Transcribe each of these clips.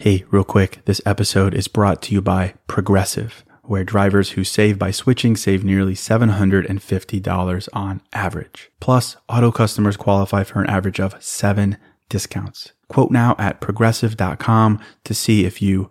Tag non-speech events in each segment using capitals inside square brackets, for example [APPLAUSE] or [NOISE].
Hey, real quick, this episode is brought to you by Progressive, where drivers who save by switching save nearly $750 on average. Plus, auto customers qualify for an average of seven discounts. Quote now at progressive.com to see if you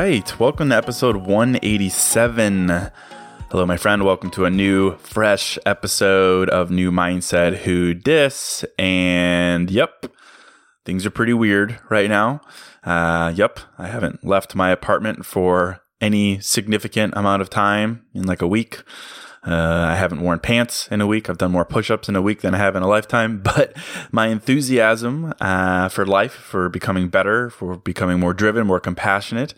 Right. Welcome to episode 187. Hello, my friend. Welcome to a new, fresh episode of New Mindset Who Dis. And yep, things are pretty weird right now. Uh, yep, I haven't left my apartment for any significant amount of time in like a week. Uh, I haven't worn pants in a week. I've done more push ups in a week than I have in a lifetime. [LAUGHS] But my enthusiasm uh, for life, for becoming better, for becoming more driven, more compassionate,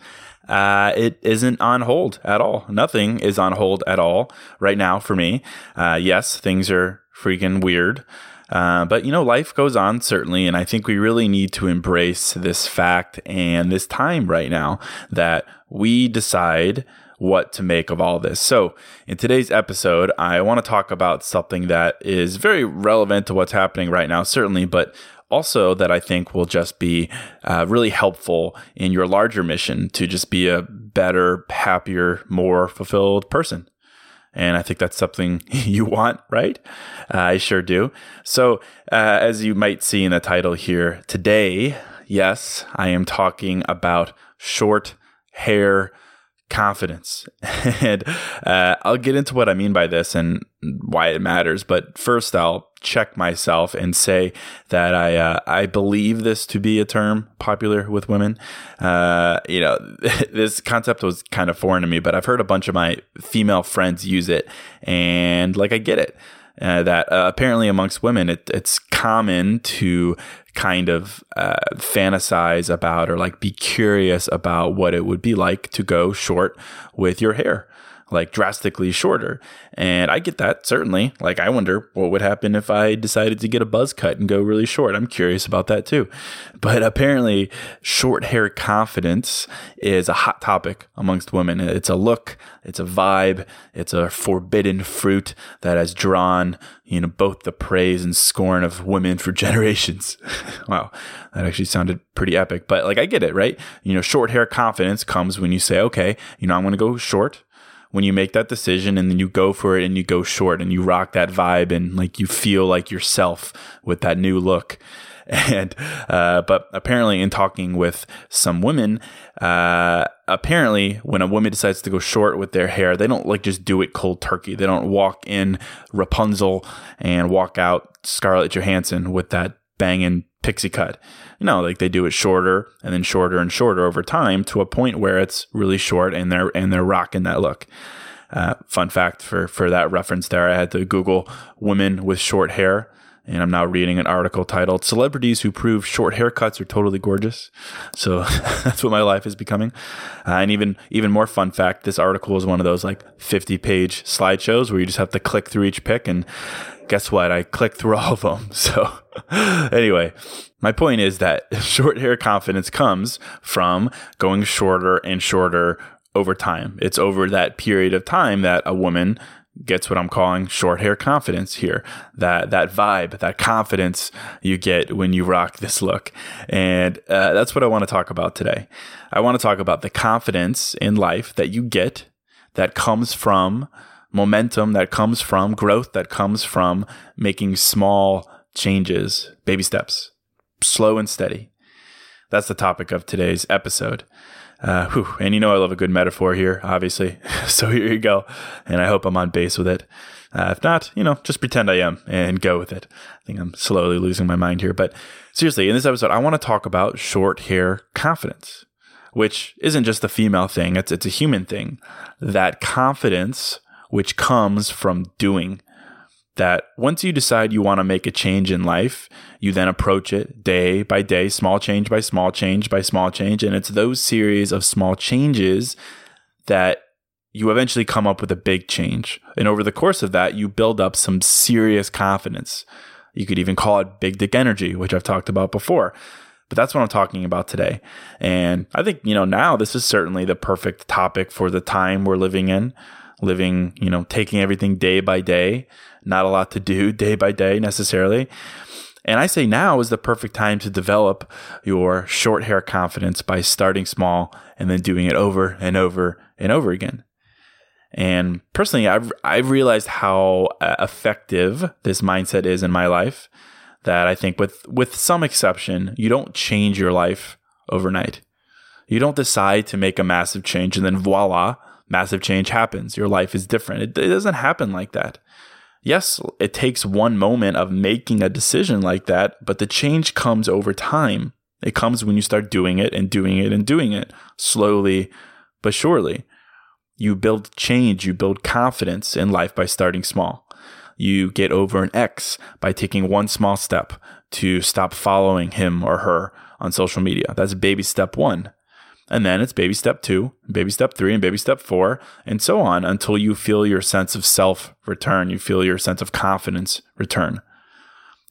uh, it isn't on hold at all. Nothing is on hold at all right now for me. Uh, yes, things are freaking weird. Uh, but you know, life goes on certainly, and I think we really need to embrace this fact and this time right now that we decide what to make of all this. So, in today's episode, I want to talk about something that is very relevant to what's happening right now, certainly, but also that I think will just be uh, really helpful in your larger mission to just be a better, happier, more fulfilled person. And I think that's something [LAUGHS] you want, right? Uh, I sure do. So, uh, as you might see in the title here today, yes, I am talking about short hair confidence. [LAUGHS] and uh, I'll get into what I mean by this and why it matters. But first, I'll check myself and say that I uh, I believe this to be a term popular with women. Uh, you know, [LAUGHS] this concept was kind of foreign to me, but I've heard a bunch of my female friends use it, and like I get it. Uh, that uh, apparently amongst women, it, it's common to kind of uh, fantasize about or like be curious about what it would be like to go short with your hair like drastically shorter. And I get that, certainly. Like, I wonder what would happen if I decided to get a buzz cut and go really short. I'm curious about that too. But apparently, short hair confidence is a hot topic amongst women. It's a look, it's a vibe, it's a forbidden fruit that has drawn, you know, both the praise and scorn of women for [LAUGHS] generations. [LAUGHS] wow, that actually sounded pretty epic. But like, I get it, right? You know, short hair confidence comes when you say, okay, you know, I'm going to go short when you make that decision and then you go for it and you go short and you rock that vibe and like you feel like yourself with that new look. [LAUGHS] And, uh, but apparently, in talking with some women, uh, apparently, when a woman decides to go short with their hair, they don't like just do it cold turkey. They don't walk in Rapunzel and walk out Scarlett Johansson with that banging pixie cut. No, like they do it shorter and then shorter and shorter over time to a point where it's really short and they're and they're rocking that look. Uh, fun fact for for that reference there, I had to Google women with short hair and I'm now reading an article titled Celebrities Who Prove Short Haircuts Are Totally Gorgeous. So [LAUGHS] that's what my life is becoming. Uh, and even even more fun fact, this article is one of those like 50 page slideshows where you just have to click through each pick and guess what? I clicked through all of them. [LAUGHS] So [LAUGHS] anyway, my point is that short hair confidence comes from going shorter and shorter over time. It's over that period of time that a woman gets what I'm calling short hair confidence here. That that vibe, that confidence you get when you rock this look, and uh, that's what I want to talk about today. I want to talk about the confidence in life that you get that comes from momentum, that comes from growth, that comes from making small changes, baby steps, slow and steady. That's the topic of today's episode. Uh, whew, and you know I love a good metaphor here, obviously. [LAUGHS] so here you go. And I hope I'm on base with it. Uh, if not, you know, just pretend I am and go with it. I think I'm slowly losing my mind here. But seriously, in this episode, I want to talk about short hair confidence, which isn't just a female thing, it's, it's a human thing. That confidence which comes from doing that once you decide you want to make a change in life, you then approach it day by day, small change by small change by small change. And it's those series of small changes that you eventually come up with a big change. And over the course of that, you build up some serious confidence. You could even call it big dick energy, which I've talked about before. But that's what I'm talking about today. And I think, you know, now this is certainly the perfect topic for the time we're living in living, you know, taking everything day by day, not a lot to do [LAUGHS] day by day necessarily. And I say now is the perfect time to develop your short hair confidence by starting small and then doing it over and over and over again. And personally, I've, I've realized how uh, effective this mindset is in my life that I think with, with some exception, you don't change your life overnight. You don't decide to make a massive change and then voila, massive change happens. Your life is different. It, it doesn't happen like that. Yes, it takes one moment of making a decision like that, but the change comes over time. It comes when you start doing it and doing it and doing it slowly but surely. You build change, you build confidence in life by starting small. You get over an ex by taking one small step to stop following him or her on social media. That's baby step one. And then it's baby step two, baby step three, and baby step four, and so on until you feel your sense of self return. You feel your sense of confidence return.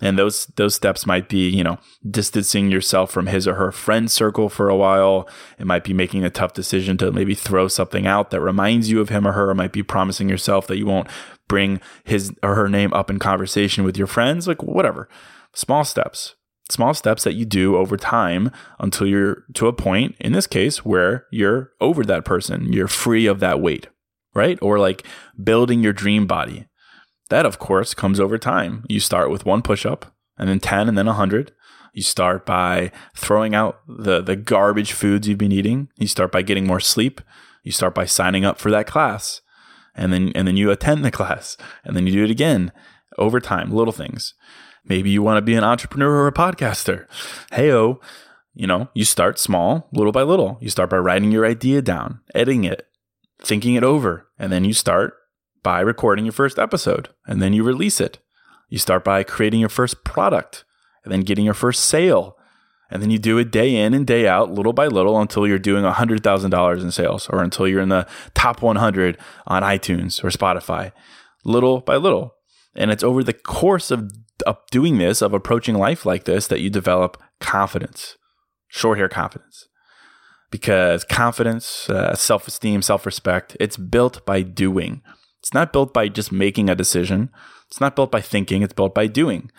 And those those steps might be, you know, distancing yourself from his or her friend circle for a while. It might be making a tough decision to maybe throw something out that reminds you of him or her. It might be promising yourself that you won't bring his or her name up in conversation with your friends, like whatever. Small steps small steps that you do over time until you're to a point, in this case, where you're over that person, you're free of that weight, right? Or like building your dream body. That, of course, comes over time. You start with one push up and then 10 and then 100. You start by throwing out the, the garbage foods you've been eating. You start by getting more sleep. You start by signing up for that class. And then, and then you attend the [LAUGHS] class and then you do it again over time, little things. Maybe you want to be an entrepreneur or a podcaster. Heyo, you know, you start small, little by little. You start by writing your idea down, editing it, thinking it over, and then you start by recording your first episode, and then you release it. You start by creating your first product, and then getting your first sale. And then you do it day in and day out, little by little, until you're doing $100,000 in sales or until you're in the top 100 on iTunes or Spotify, little by little. And it's over the course of of doing this, of approaching life like this, that you develop confidence, short hair confidence. Because confidence, uh, self esteem, self respect, it's built by doing. It's not built by just making a decision. It's not built by thinking. It's built by doing.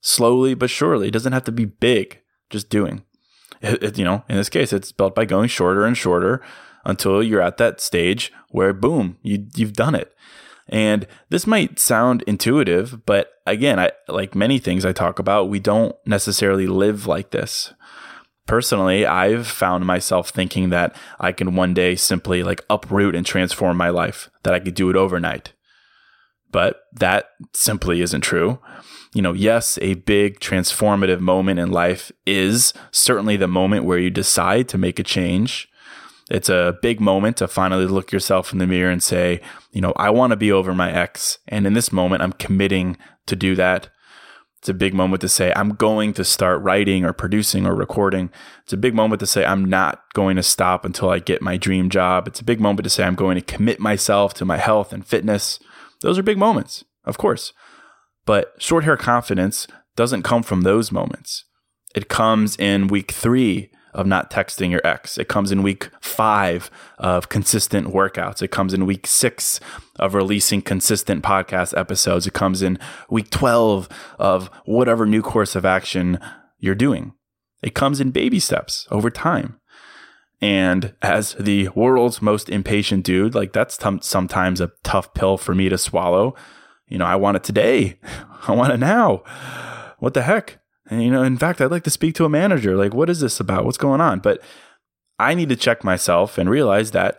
Slowly but surely. It doesn't have to be big, just doing. It, it, you know, in this case, it's built by going shorter and shorter until you're at that stage where, boom, you, you've done it. And this might sound intuitive, but again, I, like many things I talk about, we don't necessarily live like this. Personally, I've found myself thinking that I can one day simply like uproot and transform my life, that I could do it overnight. But that simply isn't true. You know, yes, a big transformative moment in life is certainly the moment where you decide to make a change it's a big moment to finally look yourself in the mirror and say, you know, I want to be over my ex. And in this moment, I'm committing to do that. It's a big moment to say, I'm going to start writing or producing or recording. It's a big moment to say, I'm not going to stop until I get my dream job. It's a big moment to say, I'm going to commit myself to my health and fitness. Those are big moments, of course. But short hair confidence doesn't come from those moments. It comes in week three of not texting your ex. It comes in week five of consistent workouts. It comes in week six of releasing consistent podcast episodes. It comes in week 12 of whatever new course of action you're doing. It comes in baby steps over time. And as the world's most impatient dude, like that's t- sometimes a tough pill for me to swallow. You know, I want it today. [LAUGHS] I want it now. What the heck? And, you know, in fact, I'd like to speak to a manager. Like, what is this about? What's going on? But I need to check myself and realize that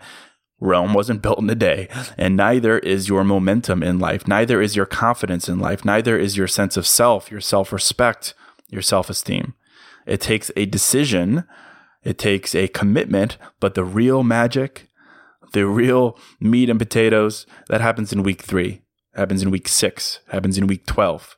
Rome wasn't built in a day, and neither is your momentum in life. Neither is your confidence in life. Neither is your sense of self, your self respect, your self esteem. It takes a decision, it takes a commitment, but the real magic, the real meat and potatoes, that happens in week three, happens in week six, happens in week 12.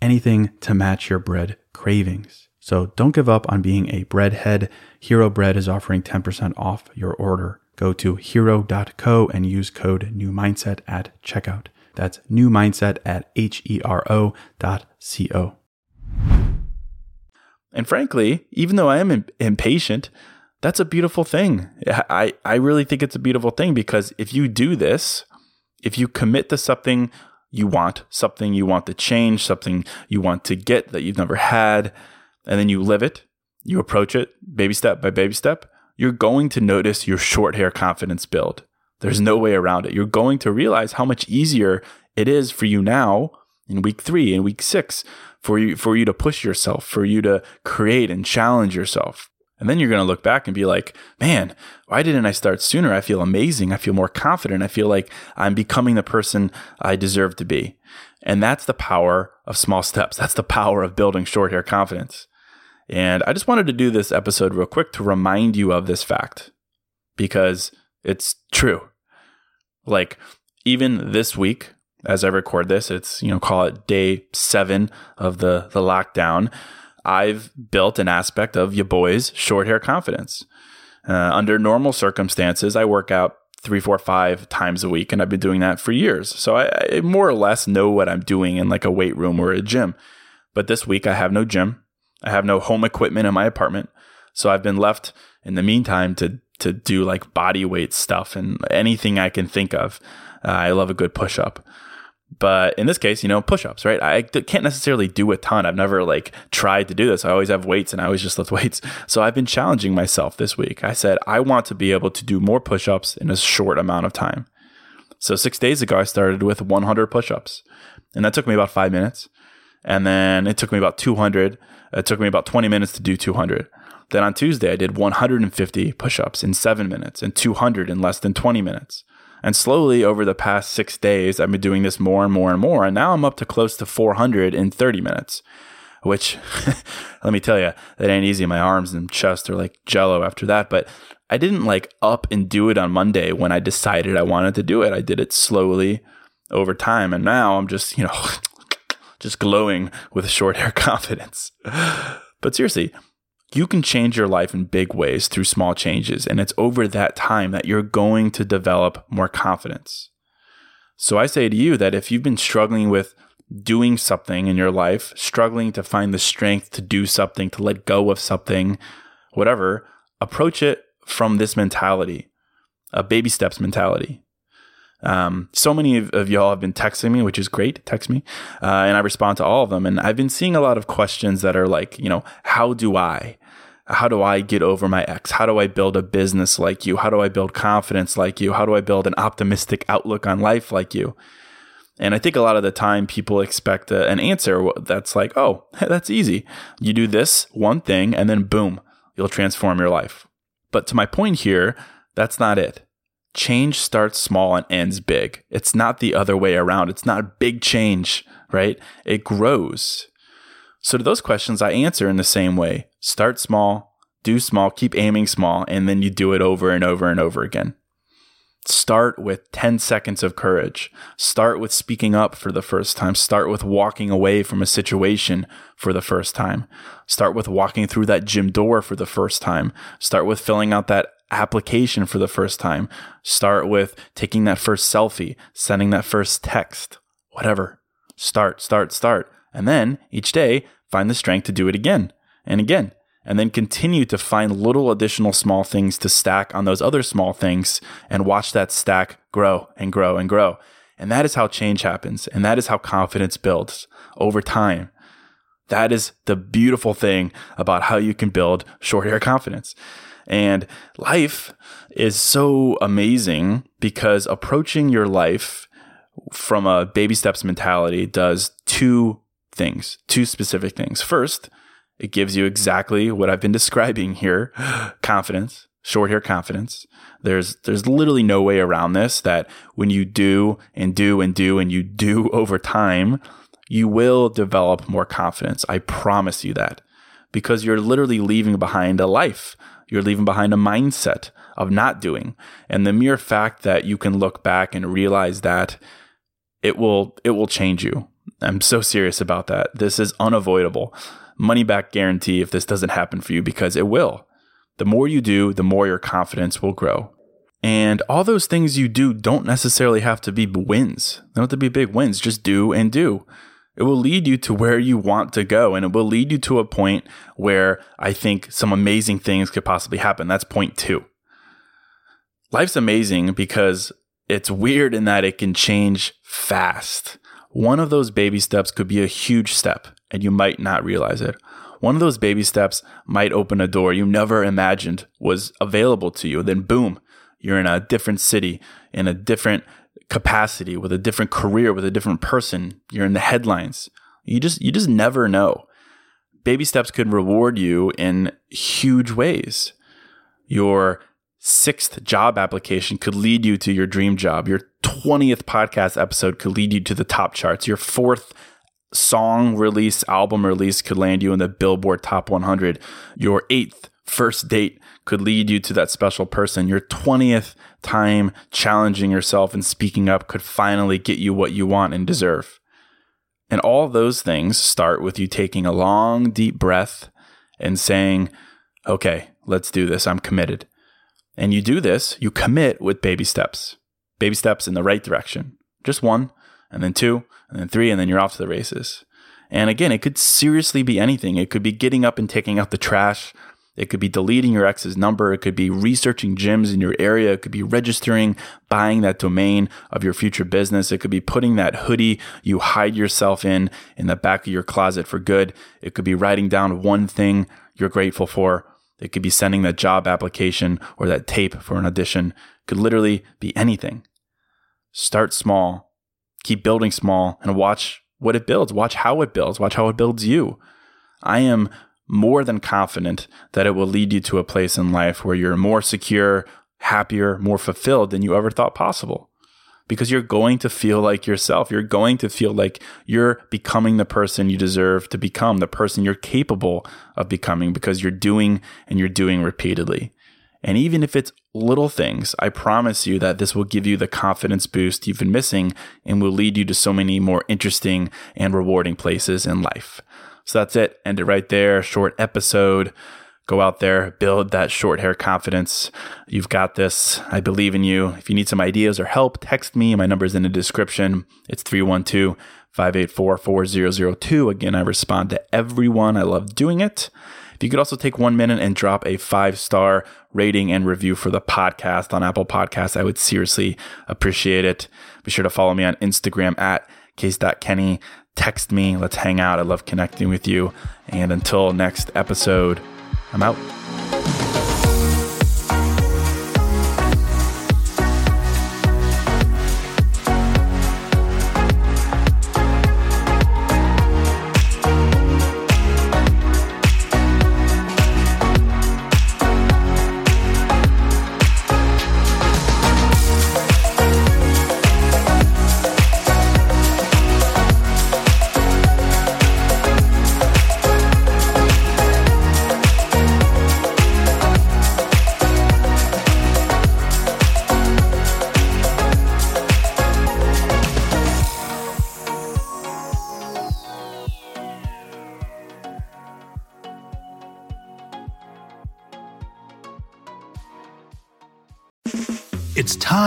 anything to match your bread cravings. So don't give up on being a breadhead. Hero Bread is offering 10% off your order. Go to hero.co and use code new mindset at checkout. That's new mindset at H E R O dot C O. And frankly, even though I am impatient, that's a beautiful thing. I, I really think it's a beautiful thing because if you do this, if you commit to something you want, something you want to change, something you want to get that you've never had, and then you live it, you approach it baby step by baby step, you're going to notice your short hair confidence build. There's no way around it. You're going to realize how much easier it is for you now in week three, in week six, for you for you to push yourself, for you to create and challenge yourself. And then you're going to look back and be like, man, why didn't I start sooner? I feel amazing. I feel more confident. I feel like I'm becoming the person I deserve to be. And that's the power of small steps. That's the power of building short hair confidence. And I just wanted to do this episode real quick to remind you of this fact because it's true. Like, even this week, as I record this, it's, you know, call it day seven of the, the lockdown. I've built an aspect of your boy's short hair confidence. Uh, under normal circumstances, I work out three, four, five times a week, and I've been doing that for years. So I, I more or less know what I'm doing in like a weight room or a gym. But this week, I have no gym. I have no home equipment in my apartment. So I've been left in the meantime to to do like body weight stuff and anything I can think of. Uh, I love a good push up. But in this case, you know, push ups, right? I can't necessarily do a ton. I've never like tried to do this. I always have weights and I always just lift [LAUGHS] weights. So I've been challenging myself this week. I said, I want to be able to do more push ups in a short amount of time. So six days ago, I started with 100 push ups and that took me about five minutes. And then it took me about 200. It took me about 20 minutes to do 200. Then on Tuesday, I did 150 push ups in seven minutes and 200 in less than 20 minutes. And slowly over the past six days, I've been doing this more and more and more. And now I'm up to close to 400 in 30 minutes, which [LAUGHS] let me tell you, that ain't easy. My arms and chest are like jello after that. But I didn't like up and do it on Monday when I decided I wanted to do it. I did it slowly over time. And now I'm just, you know, [LAUGHS] just glowing with short hair [LAUGHS] confidence. But seriously, you can change your life in big ways through small changes. And it's over that time that you're going to develop more confidence. So I say to you that if you've been struggling with doing something in your life, struggling to find the strength to do something, to let go of something, whatever, approach it from this mentality, a baby steps mentality. Um, so many of, of, y'all have been texting me, which is great. Text me, uh, and I respond to all of them. And I've been seeing a lot of questions that are like, you know, how do I? How do I get over my ex? How do I build a business like you? How do I build confidence like you? How do I build an optimistic outlook on life like you? And I think a lot of the time people expect a, an answer that's like, oh, [LAUGHS] that's easy. You do this one thing and then boom, you'll transform your life. But to my point here, that's not it change starts small and ends big. It's not the other way around. It's not a big change, right? It grows. So to those questions, I answer in the same way start small, do small, keep aiming small, and then you do it over and over and over again. Start with 10 seconds of courage. Start with speaking up for the first time. Start with walking away from a situation for the first time. Start with walking through that gym door for the first time. Start with filling out that application for the first time. Start with taking that first selfie, sending that first text, whatever. Start, start, start. And then each day, find the strength to do it again and again. And then continue to find little additional small things to stack on those other small things and watch that stack grow and grow and grow. And that is how change happens. And that is how confidence builds over time. That is the beautiful thing about how you can build short hair confidence. And life is so amazing because approaching your life from a baby steps mentality does two things, two specific things. First, it gives you exactly what I've been [LAUGHS] describing here [GASPS] confidence, short hair confidence. There's there's literally no way around this that when you do and do and do and you do [LAUGHS] over time, you will develop more confidence. I promise you that. Because you're literally leaving behind a life you're leaving behind a mindset of not doing. And the mere fact that you can look back and realize that it will it will change you. I'm so serious about that. This is unavoidable. Money back guarantee if this doesn't happen for you because it will. The more you do, the more your confidence will grow. And all those things you do don't necessarily have to be wins. They don't have to be big wins. Just do and do. It will lead you to where you want to go and it will lead you to a point where I think some amazing things could possibly happen. That's point two. Life's amazing because it's weird in that it can change fast. One of those baby steps could be a huge step and you might not realize it. One of those baby steps might open a door you never imagined was available to you. Then, boom, you're in a different city, in a different capacity, with a different career, with a different person. You're in the headlines. You just you just never know. Baby steps could reward you in huge ways. Your sixth job application could lead you to your dream job. Your 20th podcast episode could lead you to the top charts. Your fourth song release, album release could land you in the Billboard Top 100. Your eighth first date could lead you to that special person. Your 20th time challenging yourself and speaking up could finally get you what you want and deserve. And all those things start with you taking a long, deep breath and saying, okay, let's do this. I'm committed. And you do this, you commit with baby steps, baby steps in the right direction. Just one, and then two, and then three, and then you're off to the races. And again, it could seriously be anything. It could be getting up and taking out the trash It could be deleting your ex's number. It could be researching gyms in your area. It could be registering, buying that domain of your future business. It could be putting that hoodie you hide yourself in in the back of your closet for good. It could be writing down one thing you're grateful for. It could be sending that job application or that tape for an audition. It could literally be anything. Start small, keep building small, and watch what it builds. Watch how it builds. Watch how it builds you. I am more than confident that it will lead you to a place in life where you're more secure, happier, more fulfilled than you ever thought possible. Because you're going to feel like yourself. You're going to feel like you're becoming the person you deserve to become, the person you're capable of becoming because you're doing and you're doing repeatedly. And even if it's little things, I promise you that this will give you the confidence boost you've been missing and will lead you to so many more interesting and rewarding places in life. So that's it. End it right there. Short episode. Go out there, build that short hair confidence. You've got this. I believe in you. If you need some ideas or help, text me. My number is in the description. It's 312 584 4002. Again, I respond to everyone. I love doing it. If you could also take one minute and drop a five star rating and review for the podcast on Apple Podcasts, I would seriously appreciate it. Be sure to follow me on Instagram at case.kenny text me. Let's hang out. I love connecting with you. And until next episode, I'm out.